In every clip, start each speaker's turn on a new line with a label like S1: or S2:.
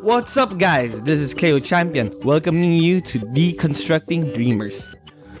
S1: What's up, guys? This is Cleo Champion, welcoming you to Deconstructing Dreamers,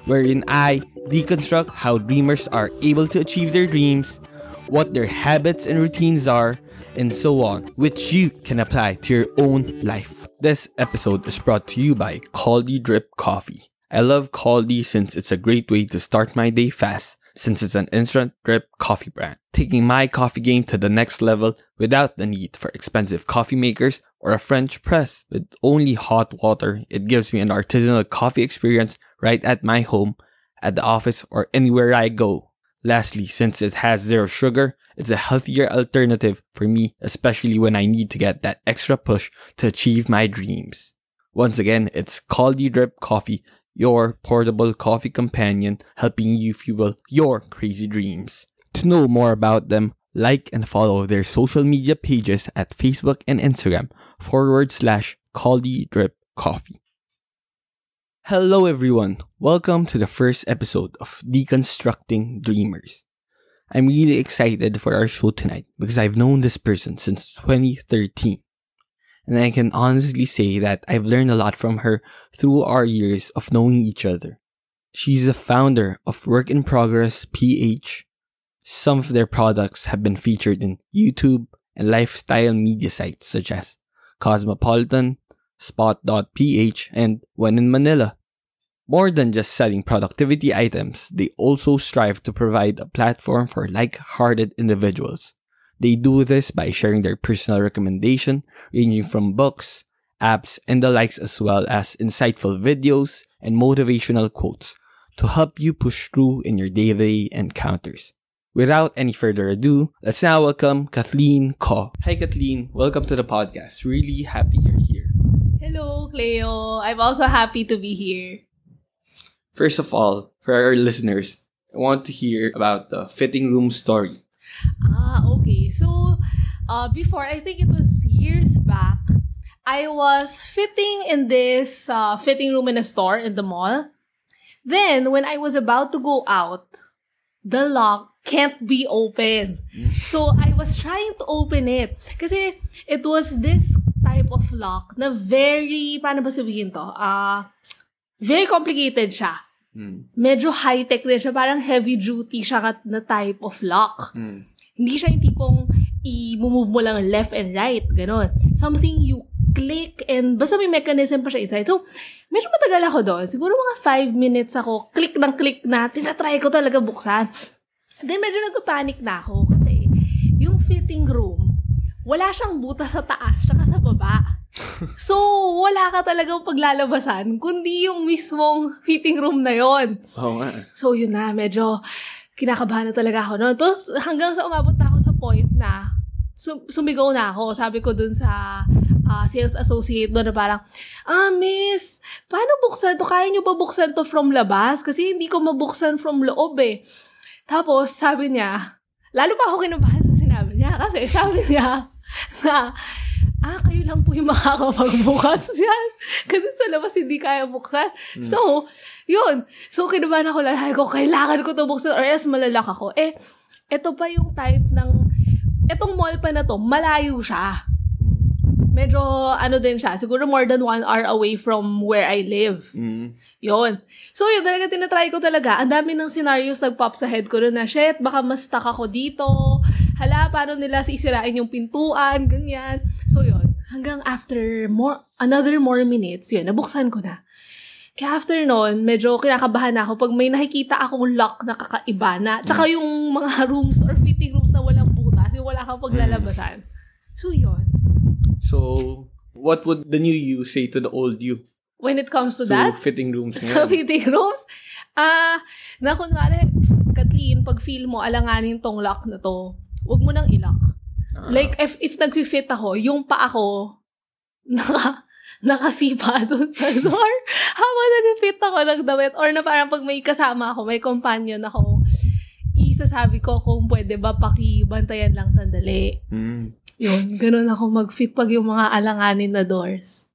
S1: wherein I deconstruct how dreamers are able to achieve their dreams, what their habits and routines are, and so on, which you can apply to your own life. This episode is brought to you by Caldy Drip Coffee. I love Caldy since it's a great way to start my day fast since it's an instant drip coffee brand, taking my coffee game to the next level without the need for expensive coffee makers or a French press. With only hot water, it gives me an artisanal coffee experience right at my home, at the office, or anywhere I go. Lastly, since it has zero sugar, it's a healthier alternative for me, especially when I need to get that extra push to achieve my dreams. Once again, it's Caldy Drip Coffee, your portable coffee companion, helping you fuel your crazy dreams. To know more about them, like and follow their social media pages at Facebook and Instagram forward slash Caldy Drip Coffee. Hello everyone, welcome to the first episode of Deconstructing Dreamers. I'm really excited for our show tonight because I've known this person since 2013. And I can honestly say that I've learned a lot from her through our years of knowing each other. She's the founder of Work in Progress PH. Some of their products have been featured in YouTube and lifestyle media sites such as Cosmopolitan, Spot.ph, and When in Manila. More than just selling productivity items, they also strive to provide a platform for like-hearted individuals. They do this by sharing their personal recommendation, ranging from books, apps, and the likes as well as insightful videos and motivational quotes to help you push through in your daily encounters. Without any further ado, let's now welcome Kathleen Ko. Hi Kathleen, welcome to the podcast. Really happy you're here.
S2: Hello, Cleo. I'm also happy to be here.
S1: First of all, for our listeners, I want to hear about the fitting room story.
S2: Ah, okay. So, uh, before, I think it was years back, I was fitting in this uh, fitting room in a store in the mall. Then, when I was about to go out, the lock can't be open. So, I was trying to open it. Kasi, it was this type of lock na very, paano ba sabihin to? Ah, very complicated siya. Medyo high-tech din siya. Parang heavy-duty siya na type of lock. Hindi siya yung tipong i-move mo lang left and right. Ganon. Something you click and basta may mechanism pa siya inside. So, medyo matagal ako doon. Siguro mga five minutes ako, click ng click na, tinatry ko talaga buksan. Then medyo nagpapanik na ako kasi yung fitting room, wala siyang buta sa taas tsaka sa baba. So, wala ka talagang paglalabasan, kundi yung mismong fitting room na yon.
S1: Oo nga.
S2: So, yun na, medyo kinakabahan na talaga ako noon. Tapos, hanggang sa umabot na ako sa point na sum- sumigaw na ako. Sabi ko dun sa ah, sales associate doon na parang, ah, miss, paano buksan to? Kaya nyo ba buksan to from labas? Kasi hindi ko mabuksan from loob eh. Tapos, sabi niya, lalo pa ako kinabahan sa sinabi niya. Kasi sabi niya na, ah, kayo lang po yung makakapagbukas yan. Kasi sa labas hindi kaya buksan. So, yun. So, kinabahan ako lang. Ko, kailangan ko to buksan or else malalak ako. Eh, ito pa yung type ng, etong mall pa na to, malayo siya. Medyo, ano din siya, siguro more than one hour away from where I live.
S1: Mm.
S2: Yun. So, yun talaga, tinatry ko talaga. Ang dami ng scenarios nag-pop sa head ko rin na, shit, baka mas stuck ako dito. Hala, paano nila sisirain yung pintuan, ganyan. So, yun. Hanggang after more, another more minutes, yun, nabuksan ko na. Kaya after nun, medyo kinakabahan na ako pag may nakikita akong lock na kakaiba na, tsaka yung mga rooms or fitting rooms na walang butas, yung wala kang paglalabasan. So, yun.
S1: So, what would the new you say to the old you?
S2: When it comes to
S1: So,
S2: that,
S1: fitting rooms
S2: sa
S1: ngayon.
S2: fitting rooms, ah, na kunwari, Kathleen, pag feel mo alanganin tong lock na to, wag mo nang ilock.
S1: Ah.
S2: Like, if, if nag-fit ako, yung pa ako, naka, nakasipa doon sa door. Habang nag-fit ako ng damit. Or na parang pag may kasama ako, may companion ako, isasabi ko kung pwede ba pakibantayan lang sandali.
S1: Mm.
S2: Yun, ganun ako mag-fit pag yung mga alanganin na doors.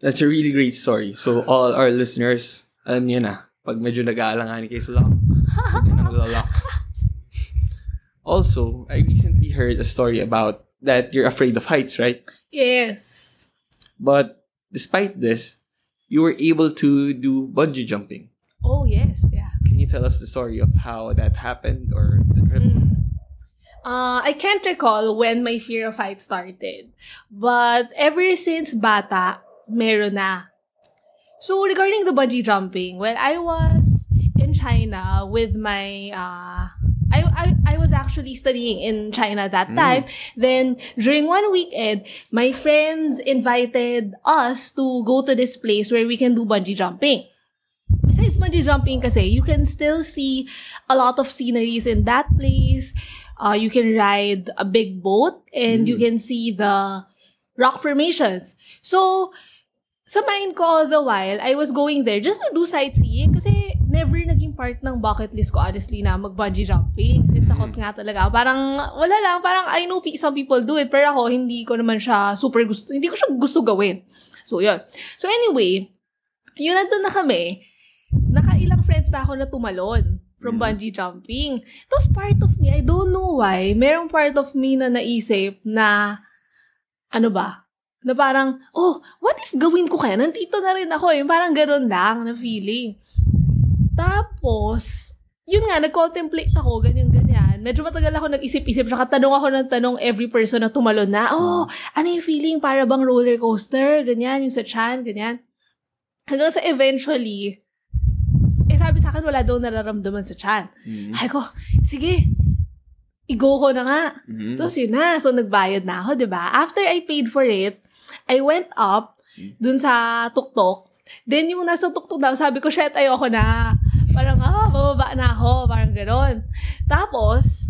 S1: That's a really great story. So, all our listeners, alam niyo na, pag medyo nag-aalanganin kayo sa lock, huwag nang lock. Also, I recently heard a story about that you're afraid of heights, right?
S2: Yes.
S1: But despite this, you were able to do bungee jumping.
S2: Oh, yes. Yeah.
S1: Can you tell us the story of how that happened or the trip?
S2: Mm. Uh, I can't recall when my fear of heights started. But ever since bata, meron na. So regarding the bungee jumping, well, I was in China with my uh, I, I, I was actually studying in China that
S1: Mm.
S2: time. Then during one weekend, my friends invited us to go to this place where we can do bungee jumping. Besides bungee jumping kasi, you can still see a lot of sceneries in that place. Uh, you can ride a big boat and you can see the rock formations. So, sa mind ko all the while, I was going there just to do sightseeing kasi never part ng bucket list ko honestly na mag-bungee jumping. Kasi sakot nga talaga. Parang, wala lang, parang I know some people do it, pero ako, hindi ko naman siya super gusto, hindi ko siya gusto gawin. So, yun. So, anyway, yun nandun na kami, nakailang friends na ako na tumalon from
S1: Mhm.
S2: bungee jumping. Tapos part of me, I don't know why, merong part of me na naisip na, ano ba, na parang, oh, what if gawin ko kaya? Nandito na rin ako. Yung parang ganun lang na feeling. Tapos, yun nga, nag-contemplate ako, ganyan-ganyan. Medyo matagal ako nag-isip-isip, saka tanong ako ng tanong every person na tumalon na, oh, ano yung feeling? Para bang roller coaster? Ganyan, yung sa chan, ganyan. Hanggang sa eventually, eh sabi sa akin, wala daw nararamdaman sa chan.
S1: Mm.
S2: Ay ko, sige, i-go ko na nga.
S1: Mhm.
S2: Tapos yun na. So, nagbayad na ako, di ba? After I paid for it, I went up dun sa tuktok. Then, yung nasa tuktok daw, sabi ko, shit, ayoko na. Parang, ah, bababa na ako. Parang gano'n. Tapos,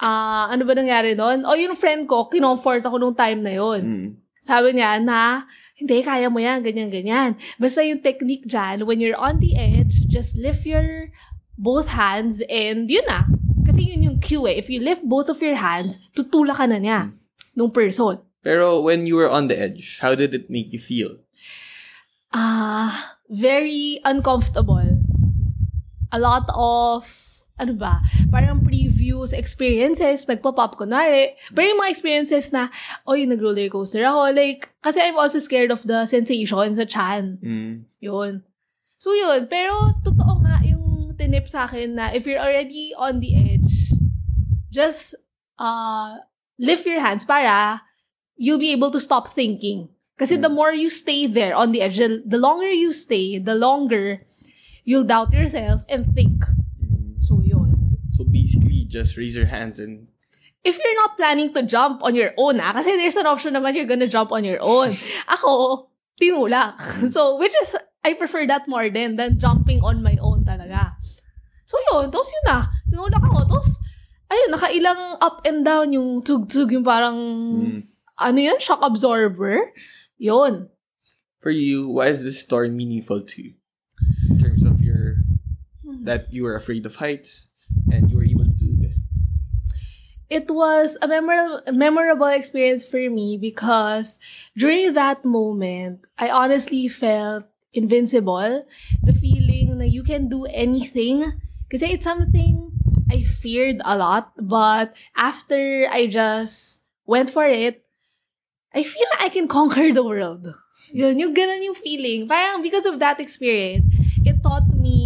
S2: ah, ano ba nangyari doon? O, yung friend ko, kinomfort ako nung time na yun.
S1: Mm.
S2: Sabi niya na, hindi, kaya mo yan, ganyan-ganyan. Basta yung technique dyan, when you're on the edge, just lift your both hands and yun na. Kasi yun yung cue eh. If you lift both of your hands, tutula ka na niya nung person.
S1: Pero when you were on the edge, how did it make you feel?
S2: Ah, very uncomfortable. A lot of, ano ba, parang previous experiences, nagpa-pop kunwari. Pero yung mga experiences na, oy, nag-roller coaster ako. Like, kasi I'm also scared of the sensation sa chan.
S1: Mm.
S2: Yun. So, yun. Pero, totoo nga yung tinip sa akin na if you're already on the edge, just uh, lift your hands para you'll be able to stop thinking. Kasi the more you stay there on the edge, the longer you stay, the longer you'll doubt yourself and think.
S1: Mm.
S2: So, yun.
S1: So basically, just raise your hands and
S2: If you're not planning to jump on your own, ah, kasi there's an option naman you're gonna jump on your own. Ako, tinulak. So, which is, I prefer that more than, than jumping on my own talaga. So, yun. Tapos yun na. Tinulak ako. Tapos, ayun, nakailang up and down yung tug-tug, yung parang,
S1: Mm.
S2: ano yun, shock absorber. Yun.
S1: for you, why is this story meaningful to you? That you were afraid of heights and you were able to do this.
S2: it was a memorable memorable experience for me because during that moment, I honestly felt invincible. The feeling that you can do anything. Because it's something I feared a lot, but after I just went for it, I feel like I can conquer the world. Yun, yung ganun yung feeling. Parang because of that experience, it taught me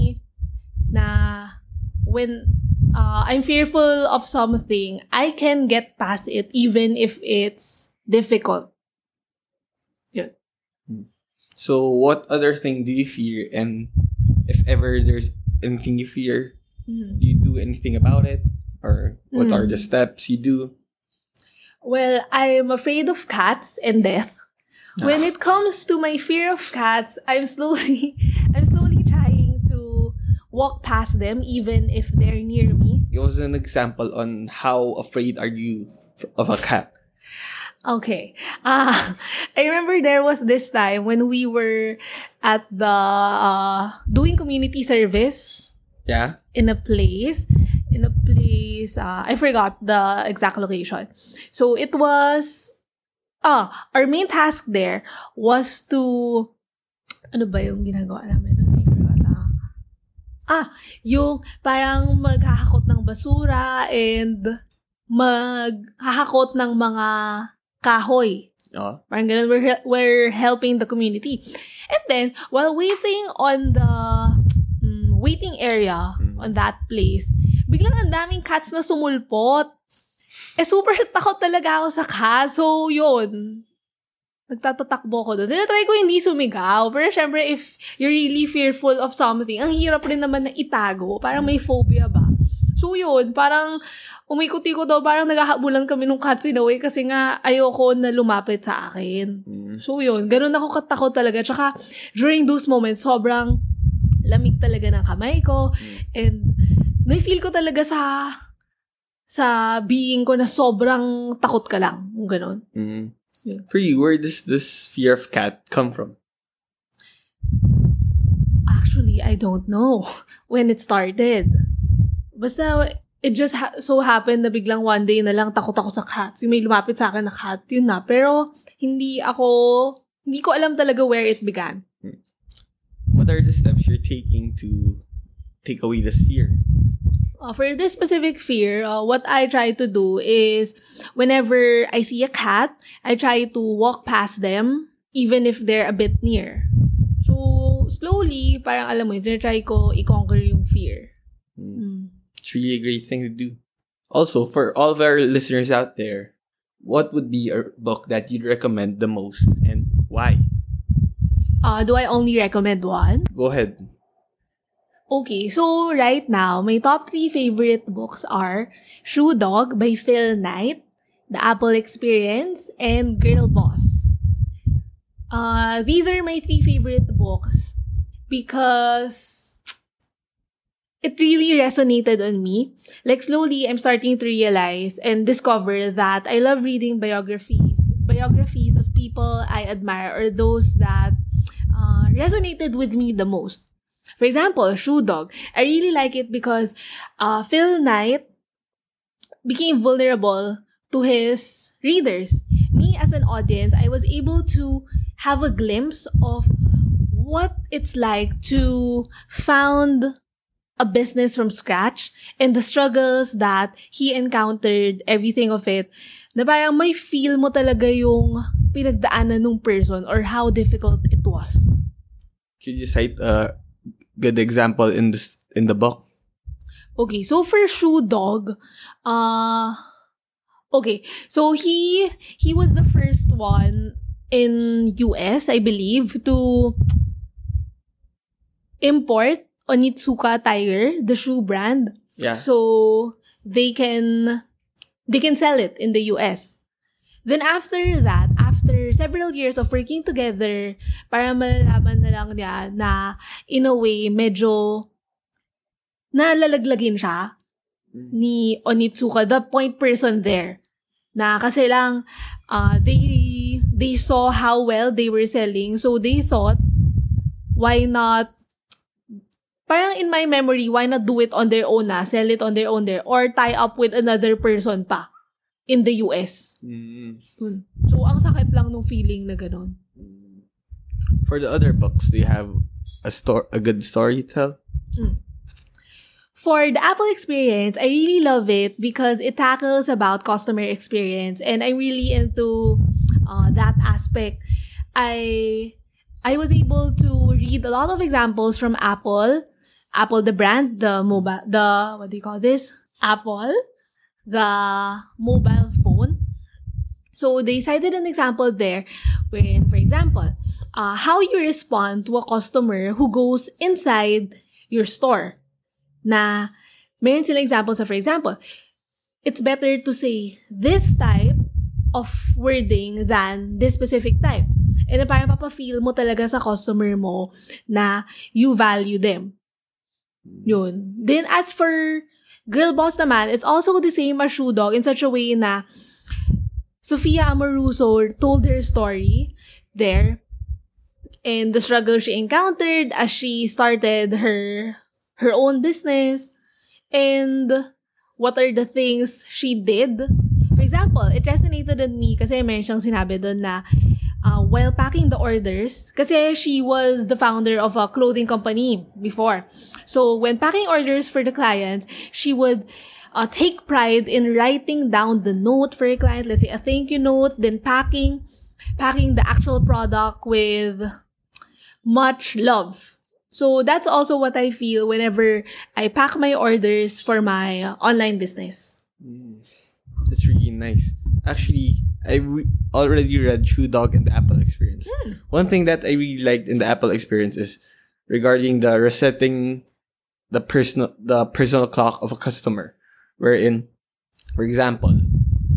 S2: na when uh, I'm fearful of something, I can get past it even if it's difficult. Yeah.
S1: So what other thing do you fear and if ever there's anything you fear,
S2: Mm.
S1: do you do anything about it? Or what are
S2: Mm.
S1: the steps you do?
S2: Well, I'm afraid of cats and death. When it comes to my fear of cats, I'm slowly I'm slowly trying to walk past them even if they're near me.
S1: It was an example on how afraid are you of a cat?
S2: Okay. Uh, I remember there was this time when we were at the uh, doing community service
S1: Yeah?
S2: in a place in a place uh, I forgot the exact location. So it was ah our main task there was to ano ba yung ginagawa namin ah yung parang maghahakot ng basura and maghahakot ng mga kahoy.
S1: Oh.
S2: Parang ganun, we're, we're helping the community. And then, while waiting on the mm, waiting area
S1: Mm.
S2: on that place, biglang ang daming cats na sumulpot. Eh, super takot talaga ako sa cats. So, yun. Nagtatatakbo ko doon. Tinatry ko hindi sumigaw. Pero syempre, if you're really fearful of something, ang hirap rin naman na itago. Parang may phobia ba? So yun, parang umikot-ikot daw, parang naghahabulan kami nung cats in a way kasi nga ayoko na lumapit sa akin.
S1: Mm.
S2: So yun, ganun ako katakot talaga. Tsaka during those moments, sobrang lamig talaga ng kamay ko. And na-feel ko talaga sa sa being ko na sobrang takot ka lang. Ganun.
S1: Mm.
S2: Yeah.
S1: For you, where does this fear of cat come from?
S2: Actually, I don't know when it started. Basta, it just ha- so happened na biglang one day na lang takot ako sa cats. Yung may lumapit sa akin na cat, yun na. Pero, hindi ako, hindi ko alam talaga where it began. Hmm.
S1: What are the steps you're taking to take away this fear?
S2: Uh, for this specific fear, uh, what I try to do is whenever I see a cat, I try to walk past them even if they're a bit near. So, slowly, parang alam mo, try ko i-conquer yung fear.
S1: Mm. It's really a great thing to do. Also, for all of our listeners out there, what would be a book that you'd recommend the most and why?
S2: Uh, do I only recommend one?
S1: Go ahead.
S2: Okay, so right now, my top three favorite books are Shoe Dog by Phil Knight, The Apple Experience, and Girl Boss. Uh, these are my three favorite books because it really resonated on me. Like slowly, I'm starting to realize and discover that I love reading biographies, biographies of people I admire or those that uh, resonated with me the most. For example, Shoe Dog. I really like it because uh, Phil Knight became vulnerable to his readers. Me as an audience, I was able to have a glimpse of what it's like to found a business from scratch and the struggles that he encountered, everything of it, na parang may feel mo talaga yung pinagdaanan ng person or how difficult it was.
S1: Could you cite a good example in this in the book?
S2: Okay, so for Shoe Dog, uh okay, so he he was the first one in US, I believe, to import Onitsuka Tiger, the shoe brand.
S1: Yeah.
S2: So they can they can sell it in the US. Then after that, after several years of working together, para malalaman na lang niya na in a way medyo nalalaglagin siya ni Onitsuka, the point person there. Na kasi lang uh, they they saw how well they were selling, so they thought why not parang in my memory, why not do it on their own na, sell it on their own there, or tie up with another person pa in the US.
S1: Mm.
S2: So, ang sakit lang nung feeling na ganun.
S1: For the other books, do you have a story, a good story to tell?
S2: For the Apple experience, I really love it because it tackles about customer experience and I'm really into uh, that aspect. I I was able to read a lot of examples from Apple, Apple the brand, the mobile, the what do you call this? Apple, the mobile. So they cited an example there, wherein, for example, uh, how you respond to a customer who goes inside your store. Na meron silang examples of, for example, it's better to say this type of wording than this specific type. And na parang papafeel mo talaga sa customer mo na you value them. Yun. Then as for Girl Boss naman, it's also the same as Shoe Dog in such a way na Sofia Amoruso told her story there and the struggle she encountered as she started her her own business and what are the things she did. For example, it resonated in me kasi meron siyang sinabi doon na uh, while packing the orders, kasi she was the founder of a clothing company before. So when packing orders for the clients, she would uh, take pride in writing down the note for your client. Let's say a thank you note, then packing, packing the actual product with much love. So that's also what I feel whenever I pack my orders for my online business.
S1: That's really nice. Actually, I re- already read Shoe Dog and the Apple Experience. One thing that I really liked in the Apple Experience is regarding the resetting the personal the personal clock of a customer, wherein, for example,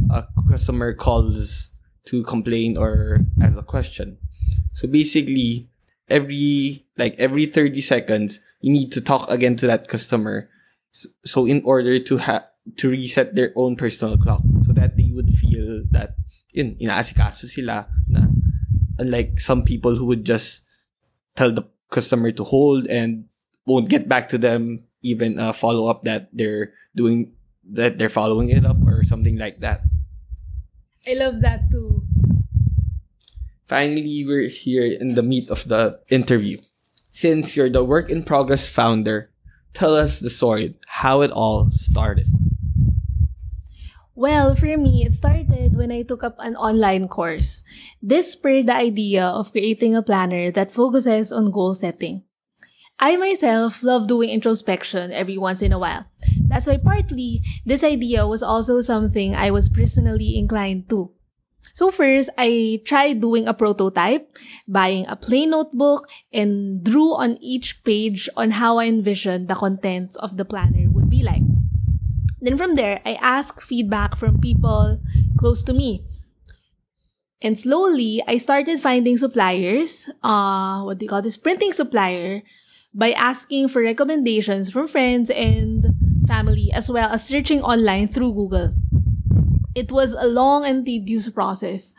S1: a customer calls to complain or ask a question. So basically, every like every 30 seconds you need to talk again to that customer so in order to have to reset their own personal clock so that they would feel that yun inaasikaso sila na unlike some people who would just tell the customer to hold and won't get back to them even a follow up that they're doing that they're following it up or something like that
S2: I love that too.
S1: Finally, we're here in the meat of the interview. Since you're the work in progress founder, tell us the story, how it all started.
S2: Well, for me, it started when I took up an online course. This spurred the idea of creating a planner that focuses on goal setting. I myself love doing introspection every once in a while. That's why partly this idea was also something I was personally inclined to. So first, I tried doing a prototype, buying a plain notebook, and drew on each page on how I envisioned the contents of the planner would be like. Then from there, I asked feedback from people close to me. And slowly, I started finding suppliers, uh, what do you call this, printing supplier, by asking for recommendations from friends and family, as well as searching online through Google. It was a long and tedious process.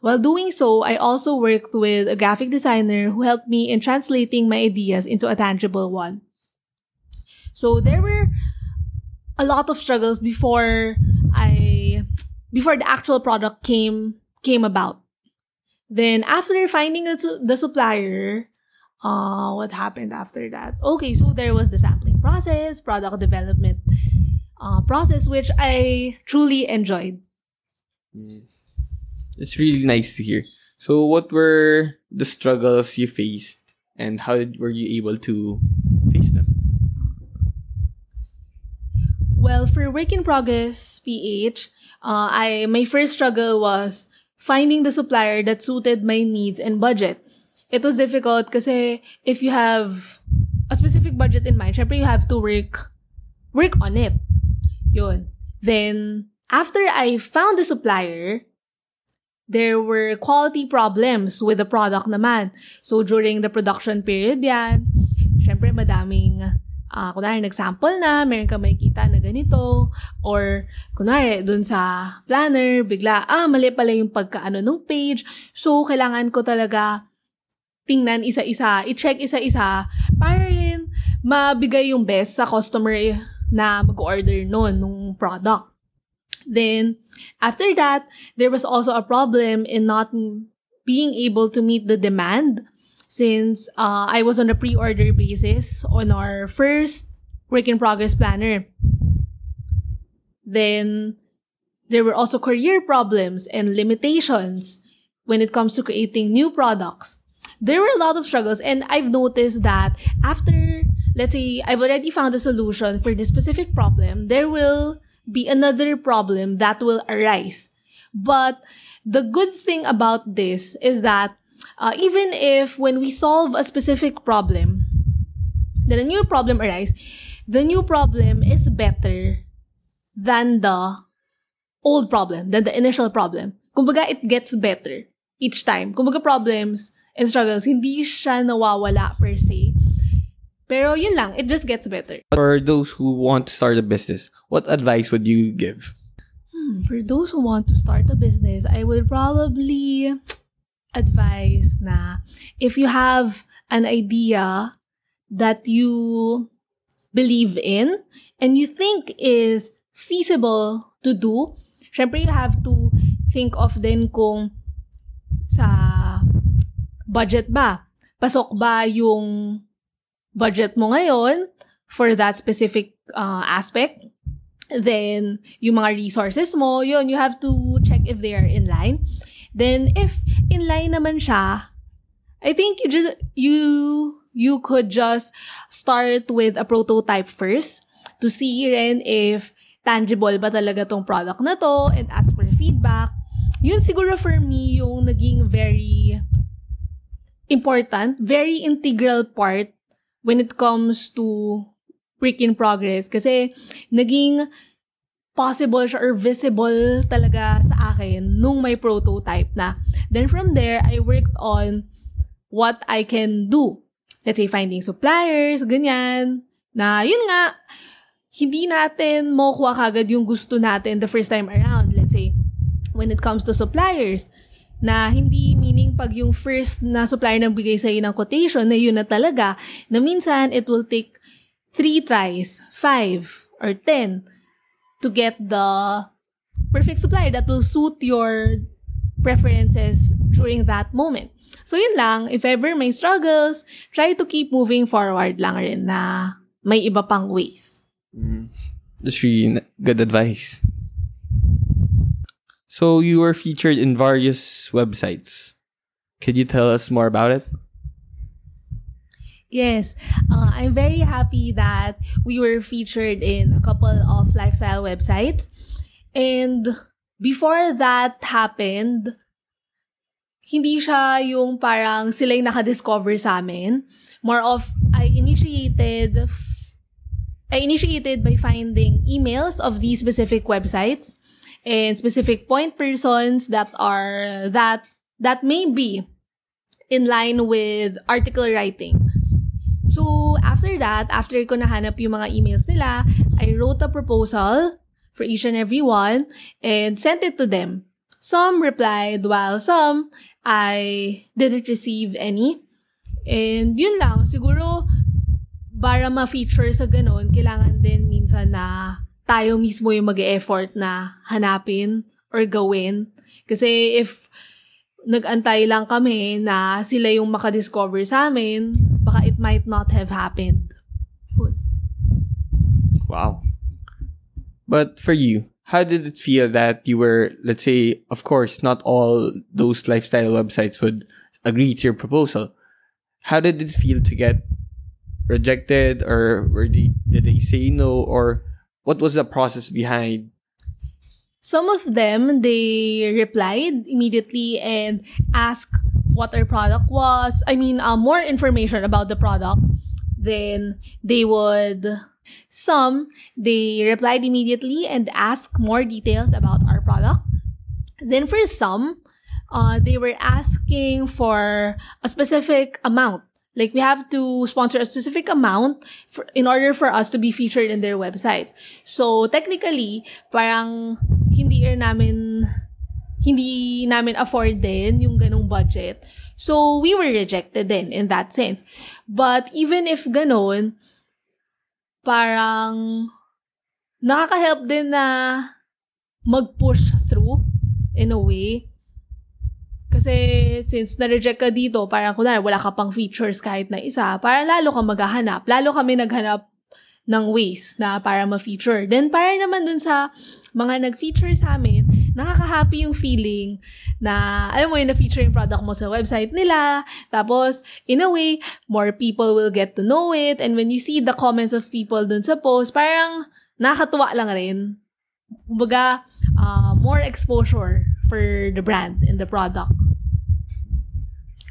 S2: While doing so, I also worked with a graphic designer who helped me in translating my ideas into a tangible one. So there were a lot of struggles before I before the actual product came came about. Then after finding the, the supplier, uh, what happened after that? Okay, so there was the sampling process, product development uh, process, which I truly enjoyed.
S1: It's really nice to hear. So, what were the struggles you faced, and how were you able to face them?
S2: Well, for work in progress PH, uh, I my first struggle was finding the supplier that suited my needs and budget. It was difficult kasi if you have a specific budget in mind, syempre you have to work work on it. Yun. Then after I found the supplier, there were quality problems with the product naman. So during the production period yan, syempre madaming ah kunwari nag-sample na, meron ka makikita na ganito, or kunwari dun sa planner, bigla, ah, mali pala yung pagkaano ng page. So, kailangan ko talaga tingnan isa-isa, i-check isa-isa, para rin mabigay yung best sa customer na mag-order nun, nung product. Then, after that, there was also a problem in not being able to meet the demand since uh, I was on a pre-order basis on our first work in progress planner. Then, there were also career problems and limitations when it comes to creating new products. There were a lot of struggles, and I've noticed that after, let's say, I've already found a solution for this specific problem, there will be another problem that will arise. But the good thing about this is that uh, even if when we solve a specific problem, then a new problem arises, the new problem is better than the old problem, than the initial problem. Kumbaga, it gets better each time. Kumbaga, problems struggles, hindi siya nawawala per se. Pero yun lang, it just gets better.
S1: For those who want to start a business, what advice would you give?
S2: Hmm, For those who want to start a business, I would probably advise na if you have an idea that you believe in and you think is feasible to do, syempre you have to think of din kung sa budget ba? Pasok ba yung budget mo ngayon for that specific uh, aspect? Then, yung mga resources mo, yun, you have to check if they are in line. Then, if in line naman siya, I think you just, you, you could just start with a prototype first to see rin if tangible ba talaga tong product na to and ask for feedback. Yun siguro for me yung naging very important, very integral part when it comes to work in progress. Kasi naging possible siya or visible talaga sa akin nung may prototype na. Then from there, I worked on what I can do. Let's say, finding suppliers, ganyan. Na, yun nga, hindi natin makukuha kagad yung gusto natin the first time around. Let's say, when it comes to suppliers, na hindi meaning pag yung first na supplier nang bigay sa'yo ng quotation na yun na talaga, na minsan it will take three tries, five, or ten to get the perfect supplier that will suit your preferences during that moment. So yun lang, if ever may struggles, try to keep moving forward lang rin na may iba pang ways.
S1: Mm. That's really good advice. So you were featured in various websites. Could you tell us more about it?
S2: Yes, uh, I'm very happy that we were featured in a couple of lifestyle websites. And before that happened, hindi siya yung parang sila yung nakadiscover sa amin. More of, I initiated, I initiated by finding emails of these specific websites and specific point persons that are, that, that may be in line with article writing. So, after that, after ko nahanap yung mga emails nila, I wrote a proposal for each and every one and sent it to them. Some replied while some I didn't receive any. And yun lang, siguro para ma-feature sa ganun, kailangan din minsan na tayo mismo yung mag-effort na hanapin or gawin. Kasi if nag-antay lang kami na sila yung makadiscover sa amin, baka it might not have happened.
S1: Wow. But for you, how did it feel that you were, let's say, of course, not all those lifestyle websites would agree to your proposal. How did it feel to get rejected or were they, did they say no or what was the process behind
S2: Some of them, they replied immediately and asked what our product was. I mean, uh, more information about the product. Then they would, some, they replied immediately and asked more details about our product. Then for some, uh, they were asking for a specific amount. Like we have to sponsor a specific amount for, in order for us to be featured in their website. So technically, parang hindi rin namin hindi namin afford din yung ganong budget. So we were rejected then in that sense. But even if ganon, parang nakaka-help din na mag-push through in a way. Kasi since na-reject ka dito, parang kunwari wala ka pang features kahit na isa, parang lalo ka maghahanap. Lalo kami naghanap ng ways na para ma-feature. Then para naman dun sa mga nag-feature sa amin, nakaka-happy yung feeling na, alam mo yun, na-feature yung product mo sa website nila. Tapos, in a way, more people will get to know it. And when you see the comments of people dun sa post, parang nakakatuwa lang rin. Kumbaga, uh, more exposure for the brand and the product.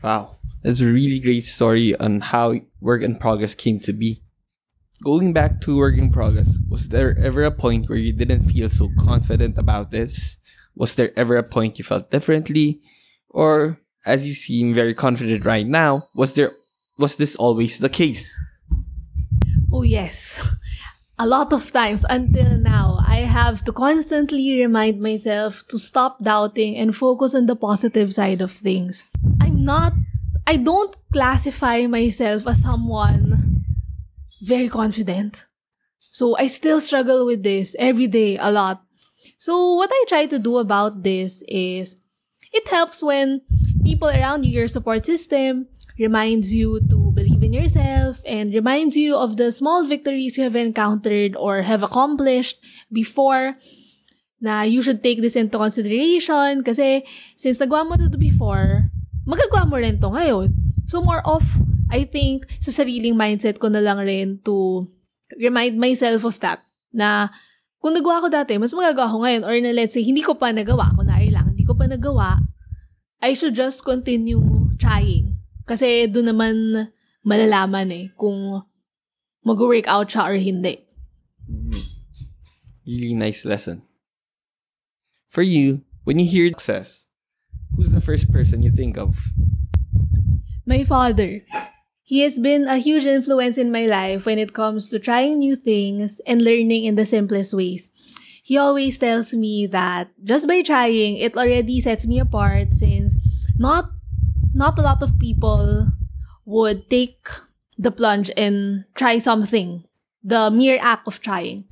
S1: Wow. That's a really great story on how work in progress came to be. Going back to work in progress, was there ever a point where you didn't feel so confident about this? Was there ever a point you felt differently? Or as you seem very confident right now, was there was this always the case?
S2: Oh yes. A lot of times until now, I have to constantly remind myself to stop doubting and focus on the positive side of things. I'm not I don't classify myself as someone very confident. So I still struggle with this every day a lot. So what I try to do about this is it helps when people around you, your support system, reminds you to believe yourself and reminds you of the small victories you have encountered or have accomplished before na you should take this into consideration kasi since nagawa mo to before, magagawa mo rin to ngayon. So more of, I think, sa sariling mindset ko na lang rin to remind myself of that na kung nagawa ko dati, mas magagawa ko ngayon or na let's say, hindi ko pa nagawa, kunwari lang, hindi ko pa nagawa, I should just continue trying. Kasi doon naman malalaman eh kung mag-work out siya or hindi.
S1: Really nice lesson. For you, when you hear success, who's the first person you think of?
S2: My father. He has been a huge influence in my life when it comes to trying new things and learning in the simplest ways. He always tells me that just by trying, it already sets me apart since not not a lot of people would take the plunge and try something. The mere act of trying.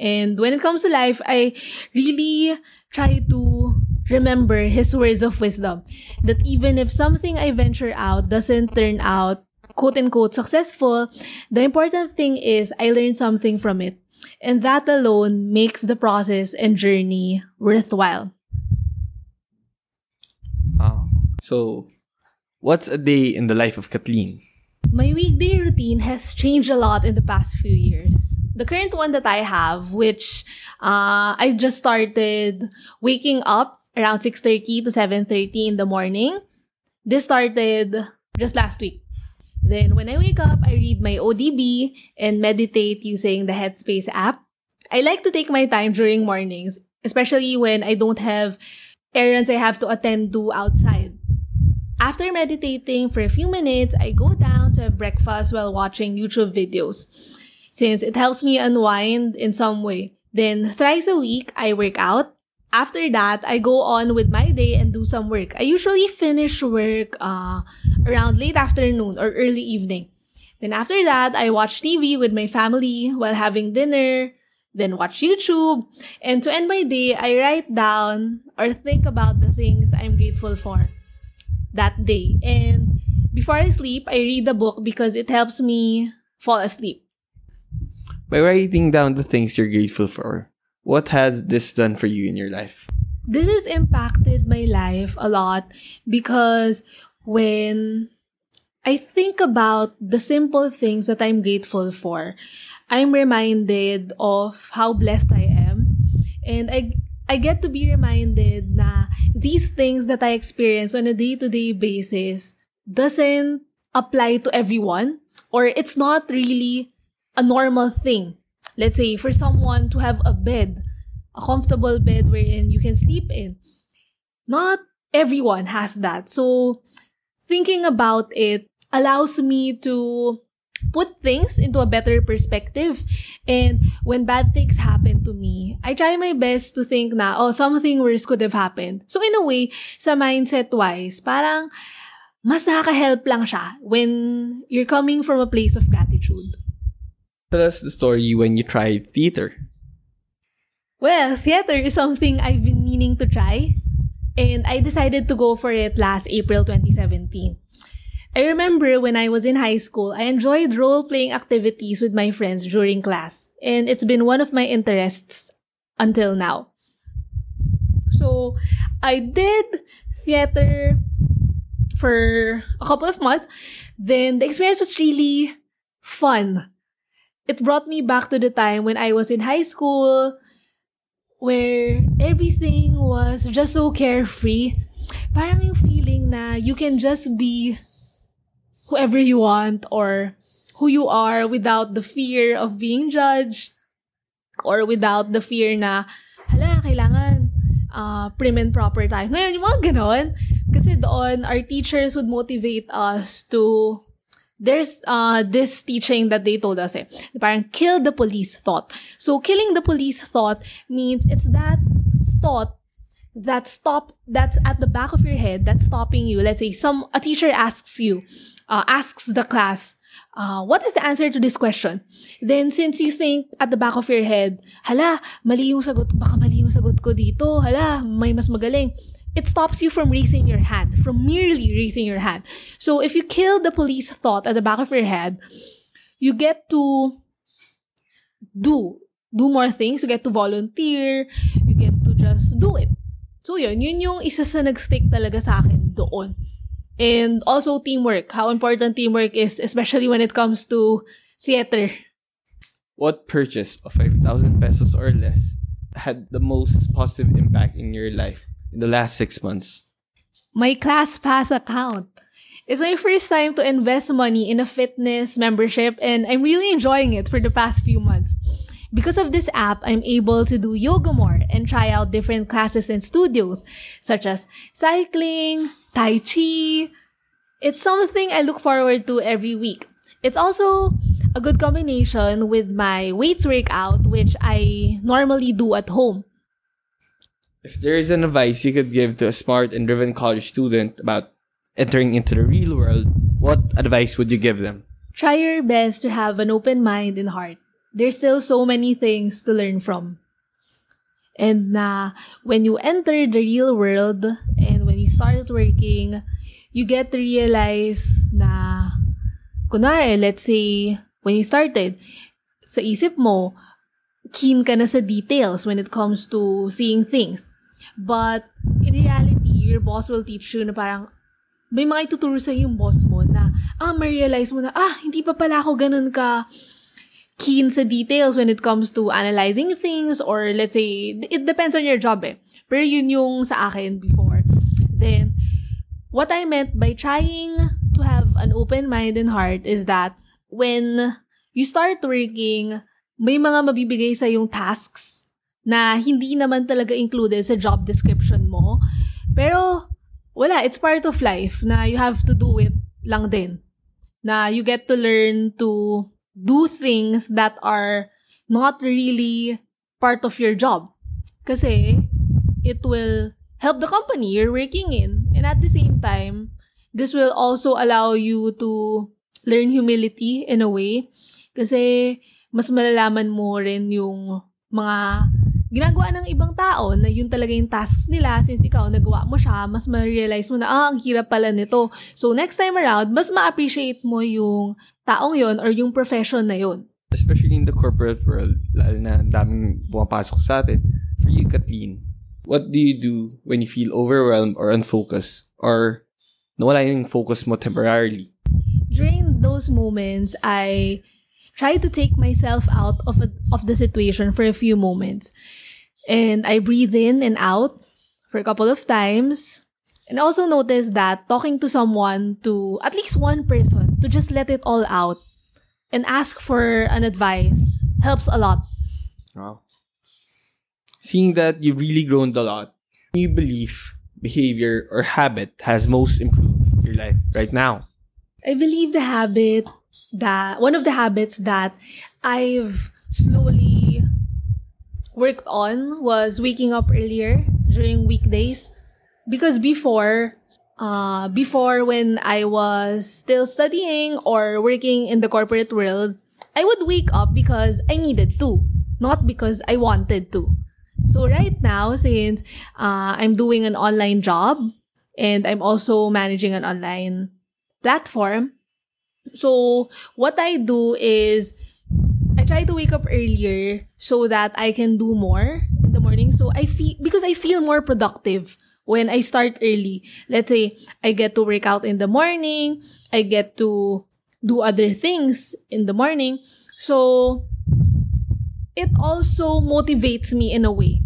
S2: And when it comes to life, I really try to remember his words of wisdom that even if something I venture out doesn't turn out quote unquote successful, the important thing is I learn something from it. And that alone makes the process and journey worthwhile.
S1: Oh. So, what's a day in the life of Kathleen?
S2: My weekday routine has changed a lot in the past few years. The current one that I have, which uh, I just started waking up around 6.30 to 7.30 in the morning. This started just last week. Then when I wake up, I read my ODB and meditate using the Headspace app. I like to take my time during mornings, especially when I don't have errands I have to attend to outside. After meditating for a few minutes, I go down to have breakfast while watching YouTube videos, since it helps me unwind in some way. Then thrice a week, I work out. After that, I go on with my day and do some work. I usually finish work uh, around late afternoon or early evening. Then after that, I watch TV with my family while having dinner, then watch YouTube. And to end my day, I write down or think about the things I'm grateful for that day. And before I sleep, I read the book because it helps me fall asleep.
S1: By writing down the things you're grateful for, what has this done for you in your life?
S2: This has impacted my life a lot because when I think about the simple things that I'm grateful for, I'm reminded of how blessed I am. And I, I get to be reminded na these things that I experience on a day-to-day basis doesn't apply to everyone or it's not really a normal thing. Let's say for someone to have a bed, a comfortable bed wherein you can sleep in. Not everyone has that. So thinking about it allows me to put things into a better perspective. And when bad things happen to me, I try my best to think na, oh, something worse could have happened. So in a way, sa mindset-wise, parang mas nakaka-help lang siya when you're coming from a place of gratitude.
S1: Tell us the story when you tried theater.
S2: Well, theater is something I've been meaning to try. And I decided to go for it last April 2017. I remember when I was in high school, I enjoyed role playing activities with my friends during class, and it's been one of my interests until now. So, I did theater for a couple of months. Then the experience was really fun. It brought me back to the time when I was in high school, where everything was just so carefree. Parang yung feeling na you can just be whoever you want or who you are without the fear of being judged or without the fear na, hala, kailangan uh, prim and proper tayo. Ngayon, yung mga ganon, kasi doon, our teachers would motivate us to there's uh this teaching that they told us eh, parang kill the police thought. So killing the police thought means it's that thought that stop that's at the back of your head that's stopping you. Let's say some a teacher asks you, uh, asks the class, uh, what is the answer to this question? Then, since you think at the back of your head, hala, mali yung sagot, baka mali yung sagot ko dito, hala, may mas magaling. it stops you from raising your hand, from merely raising your hand. So if you kill the police thought at the back of your head, you get to do do more things. You get to volunteer. You get to just do it. So yun, yun yung isa sa nag-stick talaga sa akin doon. And also teamwork. How important teamwork is, especially when it comes to theater.
S1: What purchase of 5,000 pesos or less had the most positive impact in your life in the last six months?
S2: My ClassPass account. It's my first time to invest money in a fitness membership and I'm really enjoying it for the past few months. Because of this app, I'm able to do yoga more and try out different classes and studios, such as cycling, Tai Chi. It's something I look forward to every week. It's also a good combination with my weights workout, which I normally do at home.
S1: If there is an advice you could give to a smart and driven college student about entering into the real world, what advice would you give them?
S2: Try your best to have an open mind and heart. There's still so many things to learn from. And na when you enter the real world and when you start working, you get to realize na kunwari, let's say, when you started, sa isip mo, keen ka na sa details when it comes to seeing things. But in reality, your boss will teach you na parang may mga ituturo sa yung boss mo na, ah, ma-realize mo na, ah, hindi pa pala ako ganun ka keen sa details when it comes to analyzing things or let's say, it depends on your job eh. Pero yun yung sa akin before. Then, what I meant by trying to have an open mind and heart is that when you start working, may mga mabibigay sa yung tasks na hindi naman talaga included sa job description mo. Pero, wala, it's part of life na you have to do it lang din. Na you get to learn to do things that are not really part of your job. Kasi it will help the company you're working in. And at the same time, this will also allow you to learn humility in a way. Kasi mas malalaman mo rin yung mga ginagawa ng ibang tao na yun talaga yung tasks nila since ikaw nagawa mo siya, mas ma-realize mo na, ah, ang hirap pala nito. So, next time around, mas ma-appreciate mo yung taong yon or yung profession na yon.
S1: Especially in the corporate world, lalo na daming pumapasok sa atin. For you, Kathleen, what do you do when you feel overwhelmed or unfocused? Or nawala yung focus mo temporarily?
S2: During those moments, I try to take myself out of, a, of the situation for a few moments. And I breathe in and out for a couple of times. And also notice that talking to someone, to at least one person, to just let it all out and ask for an advice helps a lot.
S1: Wow. Seeing that you've really grown a lot, you believe behavior or habit has most improved your life right now?
S2: I believe the habit that one of the habits that I've slowly worked on was waking up earlier during weekdays because before uh before when I was still studying or working in the corporate world I would wake up because I needed to not because I wanted to so right now since uh, I'm doing an online job and I'm also managing an online platform so what I do is I try to wake up earlier so that I can do more in the morning. So I feel, because I feel more productive when I start early. Let's say I get to work out in the morning, I get to do other things in the morning. So it also motivates me in a way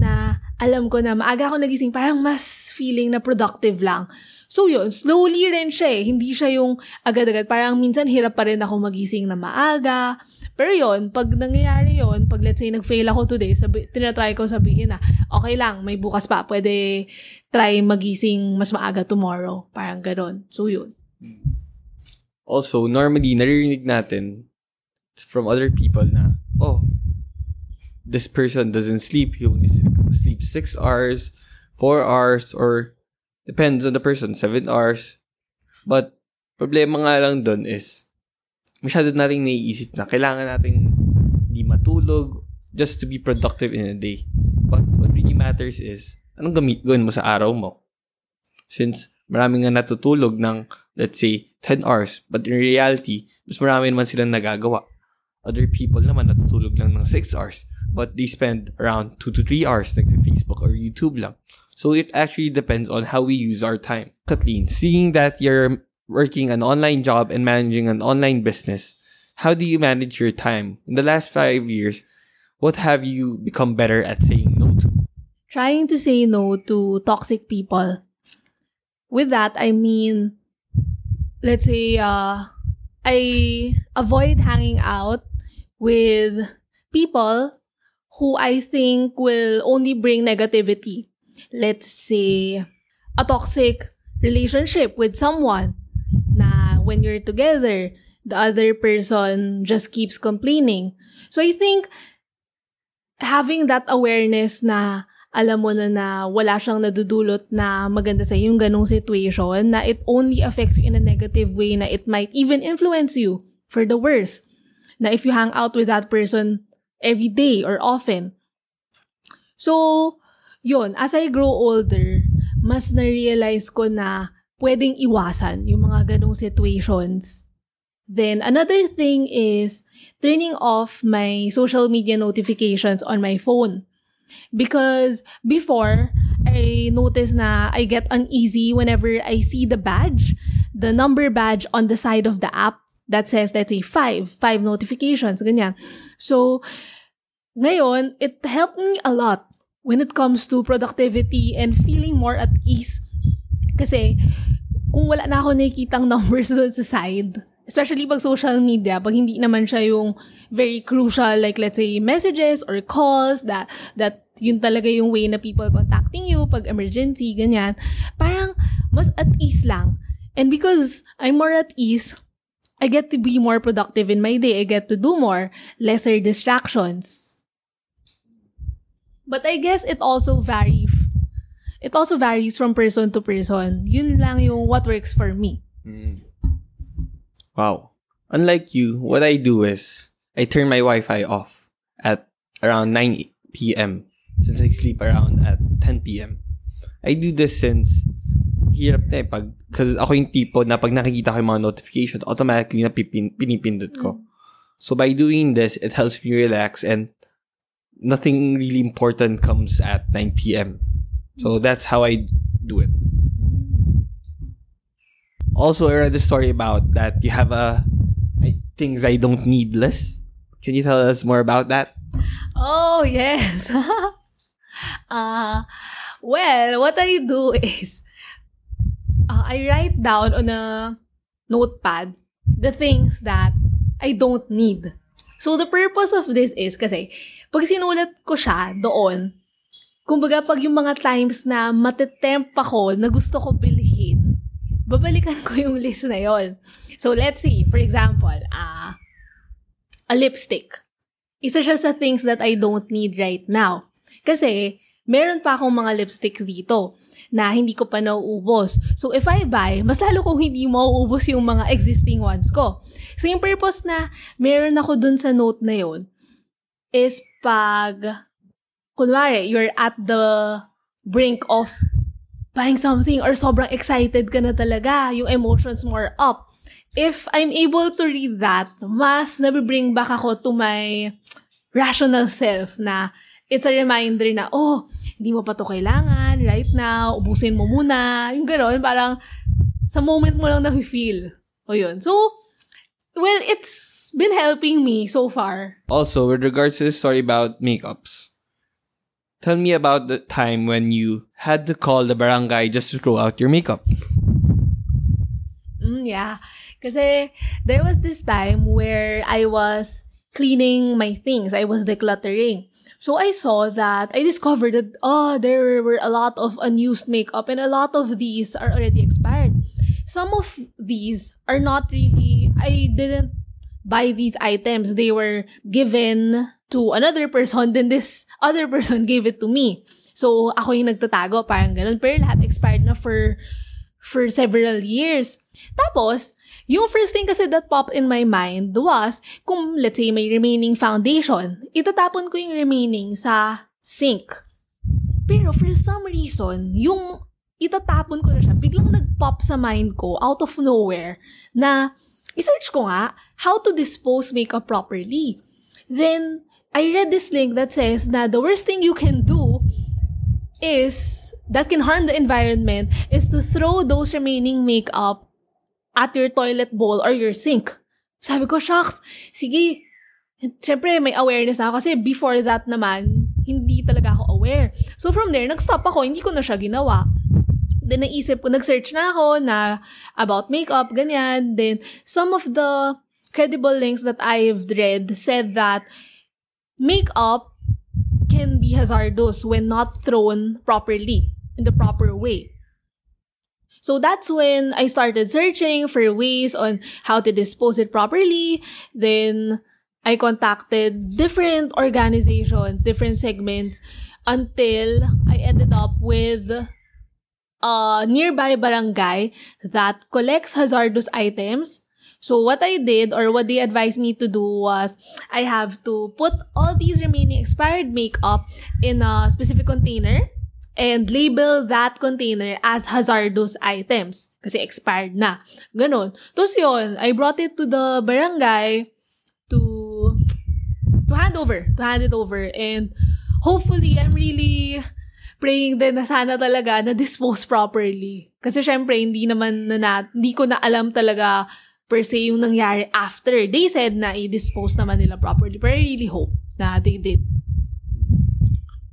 S2: na alam ko na maaga ako nagising, parang mas feeling na productive lang. So yun, slowly rin siya eh. Hindi siya yung agad-agad. Parang minsan hirap pa rin ako magising na maaga. Pero yon pag nangyayari yon pag let's say nag-fail ako today, sabi, tinatry ko sabihin na, okay lang, may bukas pa, pwede try magising mas maaga tomorrow. Parang ganon. So yun.
S1: Also, normally, naririnig natin from other people na, oh, this person doesn't sleep. He only sleeps 6 hours, 4 hours, or depends on the person, 7 hours. But, problema nga lang dun is, masyado nating naiisip na kailangan nating di matulog just to be productive in a day. But what really matters is anong gamit gawin mo sa araw mo? Since marami nga natutulog ng, let's say, 10 hours, but in reality, mas marami naman silang nagagawa. Other people naman natutulog lang ng 6 hours, but they spend around 2 to 3 hours like Facebook or YouTube lang. So it actually depends on how we use our time. Kathleen, seeing that you're working an online job and managing an online business, how do you manage your time? In the last five years, what have you become better at saying no to?
S2: Trying to say no to toxic people. With that, I mean, let's say, uh, I avoid hanging out with people who I think will only bring negativity. Let's say, a toxic relationship with someone na when you're together, the other person just keeps complaining. So I think having that awareness na alam mo na na wala siyang nadudulot na maganda sa yung ganong situation, na it only affects you in a negative way, na it might even influence you for the worse. Na if you hang out with that person every day or often. So, yun, as I grow older, mas na-realize ko na pwedeng iwasan yung mga ganong situations. Then, another thing is turning off my social media notifications on my phone. Because before, I noticed na I get uneasy whenever I see the badge, the number badge on the side of the app that says, let's say, five, five notifications, ganyan. So, ngayon, it helped me a lot when it comes to productivity and feeling more at ease. Kasi, kung wala na ako nakikitang numbers doon sa side, especially pag social media, pag hindi naman siya yung very crucial, like let's say messages or calls, that, that yun talaga yung way na people contacting you pag emergency, ganyan, parang mas at ease lang. And because I'm more at ease, I get to be more productive in my day. I get to do more, lesser distractions. But I guess it also varies. It also varies from person to person. Yun lang yung what works for me.
S1: Mm. Wow. Unlike you, what I do is I turn my Wi-Fi off at around 9 p.m. since I sleep around at 10 p.m. I do this since hirap na eh. Pag, cause ako yung tipo na pag nakikita ko yung mga notifications, automatically na pipin, pinipindot ko. So by doing this, it helps me relax and nothing really important comes at 9 p.m. So that's how I do it. Also, I read the story about that you have a things I don't need list. Can you tell us more about that?
S2: Oh, yes. uh, well, what I do is uh, I write down on a notepad the things that I don't need. So, the purpose of this is kasi pag sinulat ko siya doon, kumbaga pag yung mga times na matetemp ako na gusto ko bilhin, babalikan ko yung list na yon. So, let's see, for example, uh, a lipstick. Isa siya sa things that I don't need right now. Kasi, meron pa akong mga lipsticks dito na hindi ko pa nauubos. So, if I buy, mas lalo kong hindi mauubos yung mga existing ones ko. So, yung purpose na meron ako dun sa note na yon is pag, kunwari, you're at the brink of buying something or sobrang excited ka na talaga, yung emotions more up. If I'm able to read that, mas nabibring back ako to my rational self na it's a reminder na, oh, hindi mo pa to kailangan right now, ubusin mo muna, yung gano'n, parang sa moment mo lang na-feel. O yun. So, well, it's been helping me so far.
S1: Also, with regards to the story about makeups, tell me about the time when you had to call the barangay just to throw out your makeup.
S2: Mm, yeah. Kasi there was this time where I was cleaning my things. I was decluttering. So I saw that I discovered that oh there were a lot of unused makeup and a lot of these are already expired. Some of these are not really I didn't buy these items. They were given to another person then this other person gave it to me. So ako yung nagtatago parang ganun pero lahat expired na for for several years. Tapos yung first thing kasi that popped in my mind was, kung let's say may remaining foundation, itatapon ko yung remaining sa sink. Pero for some reason, yung itatapon ko na siya, biglang nag-pop sa mind ko out of nowhere na isearch ko nga how to dispose makeup properly. Then, I read this link that says na the worst thing you can do is that can harm the environment is to throw those remaining makeup at your toilet bowl or your sink. Sabi ko, shucks, sige. Siyempre, may awareness ako kasi before that naman, hindi talaga ako aware. So from there, nag-stop ako, hindi ko na siya ginawa. Then naisip ko, nag-search na ako na about makeup, ganyan. Then some of the credible links that I've read said that makeup can be hazardous when not thrown properly, in the proper way. So that's when I started searching for ways on how to dispose it properly. Then I contacted different organizations, different segments until I ended up with a nearby barangay that collects hazardous items. So what I did or what they advised me to do was I have to put all these remaining expired makeup in a specific container and label that container as hazardous items kasi expired na. Ganon. Tapos yun, I brought it to the barangay to to hand over, to hand it over and hopefully I'm really praying din na sana talaga na dispose properly. Kasi syempre, hindi naman na, na hindi ko na alam talaga per se yung nangyari after. They said na i-dispose naman nila properly. But I really hope na they did.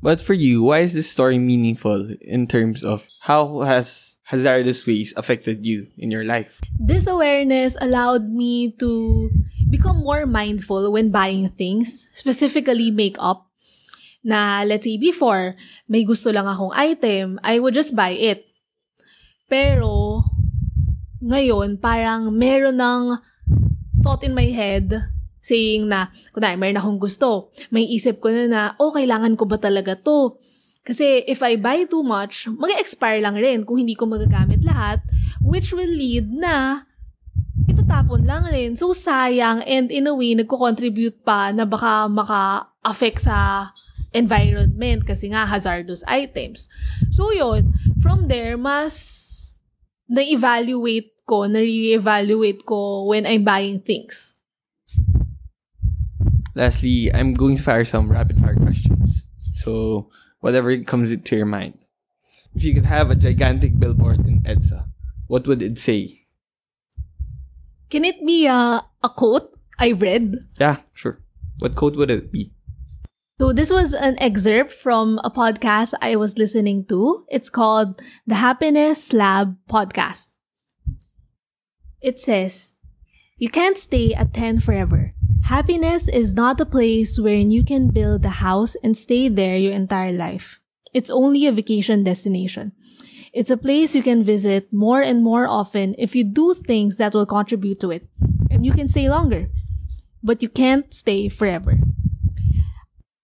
S1: But for you, why is this story meaningful in terms of how has hazardous waste affected you in your life?
S2: This awareness allowed me to become more mindful when buying things, specifically makeup, na let's say before, may gusto lang akong item, I would just buy it. Pero, ngayon, parang meron ng thought in my head saying na, kunwari, meron akong gusto. May isip ko na na, oh, kailangan ko ba talaga to? Kasi if I buy too much, mag-expire lang rin kung hindi ko magagamit lahat, which will lead na itatapon lang rin. So, sayang and in a way, nagko-contribute pa na baka maka-affect sa environment kasi nga hazardous items. So yun, from there, mas na-evaluate ko, na-re-evaluate ko when I'm buying things.
S1: Lastly, I'm going to fire some rapid fire questions. So, whatever comes to your mind. If you could have a gigantic billboard in EDSA, what would it say?
S2: Can it be a, a quote I read?
S1: Yeah, sure. What quote would it be?
S2: So this was an excerpt from a podcast I was listening to. It's called the Happiness Lab podcast. It says, You can't stay at 10 forever. Happiness is not a place wherein you can build a house and stay there your entire life. It's only a vacation destination. It's a place you can visit more and more often if you do things that will contribute to it. And you can stay longer. But you can't stay forever.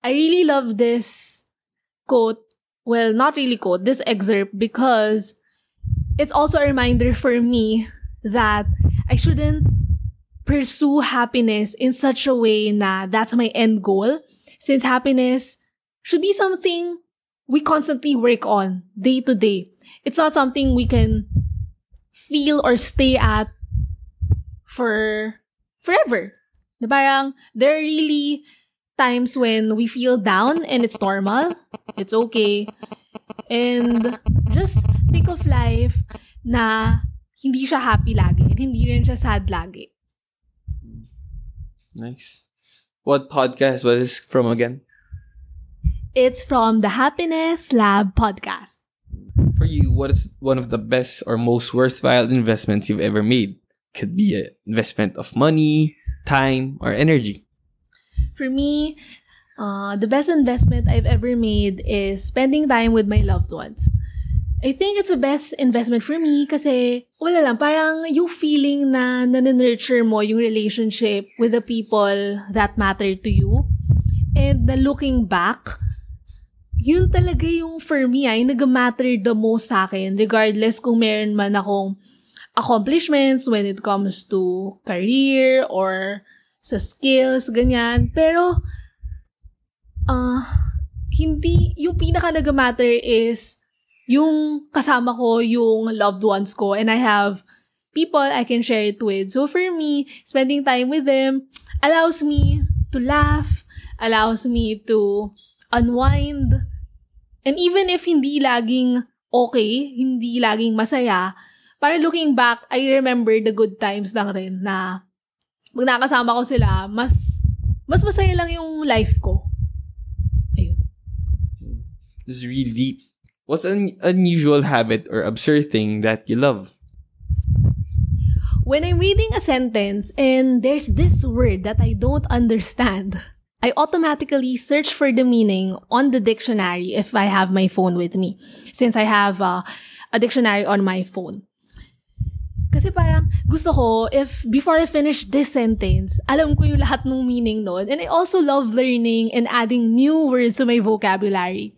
S2: I really love this quote. Well, not really quote, this excerpt because it's also a reminder for me that I shouldn't pursue happiness in such a way na that's my end goal. Since happiness should be something we constantly work on day to day. It's not something we can feel or stay at for forever. Na parang there are really times when we feel down and it's normal. It's okay. And just think of life na hindi siya happy lagi and hindi rin siya sad lagi.
S1: Nice. What podcast was this from again?
S2: It's from the Happiness Lab podcast.
S1: For you, what is one of the best or most worthwhile investments you've ever made? Could be an investment of money, time, or energy.
S2: For me, uh, the best investment I've ever made is spending time with my loved ones. I think it's the best investment for me kasi wala lang, parang yung feeling na nanenurture mo yung relationship with the people that matter to you. And na looking back, yun talaga yung for me ay nag-matter the most sa akin regardless kung meron man akong accomplishments when it comes to career or sa skills, ganyan. Pero, uh, hindi, yung pinaka nag-matter is yung kasama ko, yung loved ones ko, and I have people I can share it with. So for me, spending time with them allows me to laugh, allows me to unwind, and even if hindi laging okay, hindi laging masaya, para looking back, I remember the good times lang rin na pag nakasama ko sila, mas mas masaya lang yung life ko. Ayun.
S1: This is really deep. What's an unusual habit or absurd thing that you love?
S2: When I'm reading a sentence and there's this word that I don't understand, I automatically search for the meaning on the dictionary if I have my phone with me, since I have uh, a dictionary on my phone. Kasi parang gusto ko, if before I finish this sentence, alam ko yung lahat ng meaning nun. And I also love learning and adding new words to my vocabulary.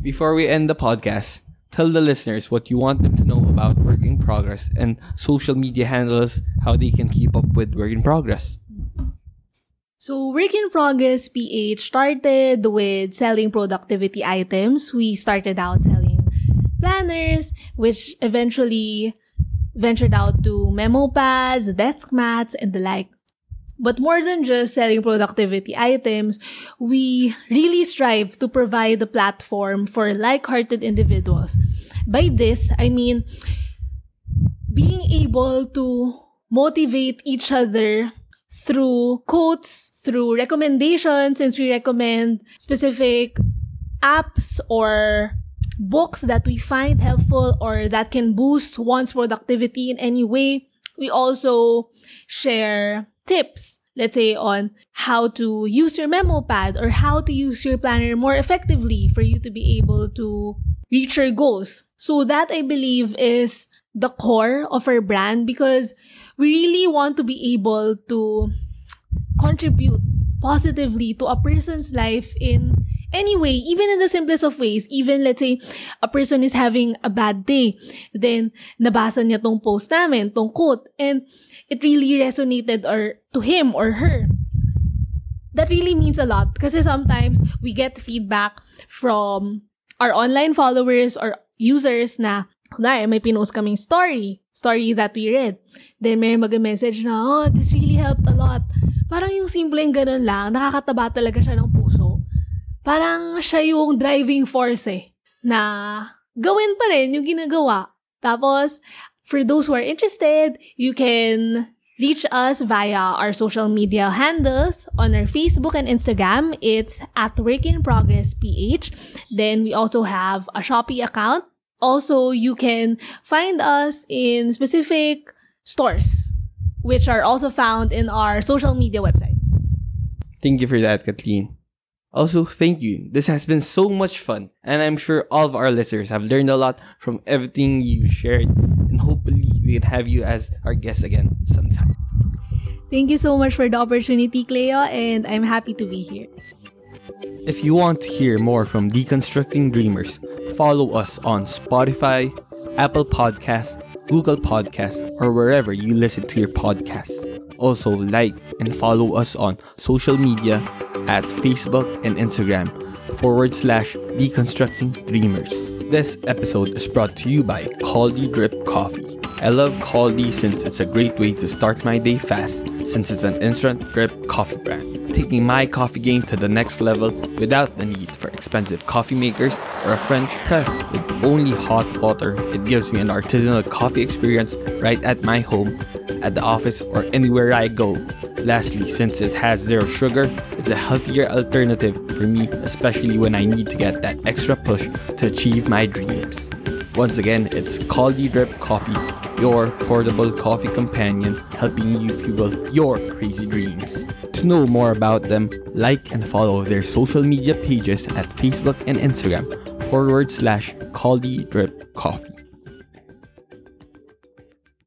S1: Before we end the podcast, tell the listeners what you want them to know about Work in Progress and social media handles, how they can keep up with Work in Progress.
S2: So, Work in Progress PH started with selling productivity items. We started out selling planners, which eventually ventured out to memo pads, desk mats, and the like. But more than just selling productivity items, we really strive to provide a platform for like-hearted individuals. By this, I mean being able to motivate each other through quotes, through recommendations, since we recommend specific apps or books that we find helpful or that can boost one's productivity in any way. We also share tips, let's say on how to use your memo pad or how to use your planner more effectively for you to be able to reach your goals. So that I believe is the core of our brand because we really want to be able to contribute positively to a person's life in Anyway, even in the simplest of ways, even let's say a person is having a bad day, then nabasa niya tong post namin, tong quote, and it really resonated or to him or her. That really means a lot kasi sometimes we get feedback from our online followers or users na kunwari, may pinost kaming story, story that we read. Then may mag-message na, oh, this really helped a lot. Parang yung simpleng ganun lang, nakakataba talaga siya ng puso parang siya yung driving force eh, na gawin pa rin yung ginagawa. Tapos, for those who are interested, you can reach us via our social media handles on our Facebook and Instagram. It's at Work in Progress PH. Then we also have a Shopee account. Also, you can find us in specific stores, which are also found in our social media websites.
S1: Thank you for that, Kathleen. Also, thank you. This has been so much fun, and I'm sure all of our listeners have learned a lot from everything you shared, and hopefully, we can have you as our guest again sometime.
S2: Thank you so much for the opportunity, Cleo, and I'm happy to be here.
S1: If you want to hear more from Deconstructing Dreamers, follow us on Spotify, Apple Podcasts, Google Podcasts, or wherever you listen to your podcasts. Also, like and follow us on social media at Facebook and Instagram forward slash deconstructing dreamers. This episode is brought to you by Caldy Drip Coffee. I love Caldy since it's a great way to start my day fast, since it's an instant drip coffee brand, taking my coffee game to the next level without the need for expensive coffee makers or a French press. With only hot water, it gives me an artisanal coffee experience right at my home, at the office, or anywhere I go. Lastly, since it has zero sugar, it's a healthier alternative for me, especially when I need to get that extra push to achieve my dreams. Once again, it's Caldy Drip Coffee, your portable coffee companion, helping you fuel your crazy dreams. To know more about them, like and follow their social media pages at Facebook and Instagram forward slash Caldy Drip Coffee.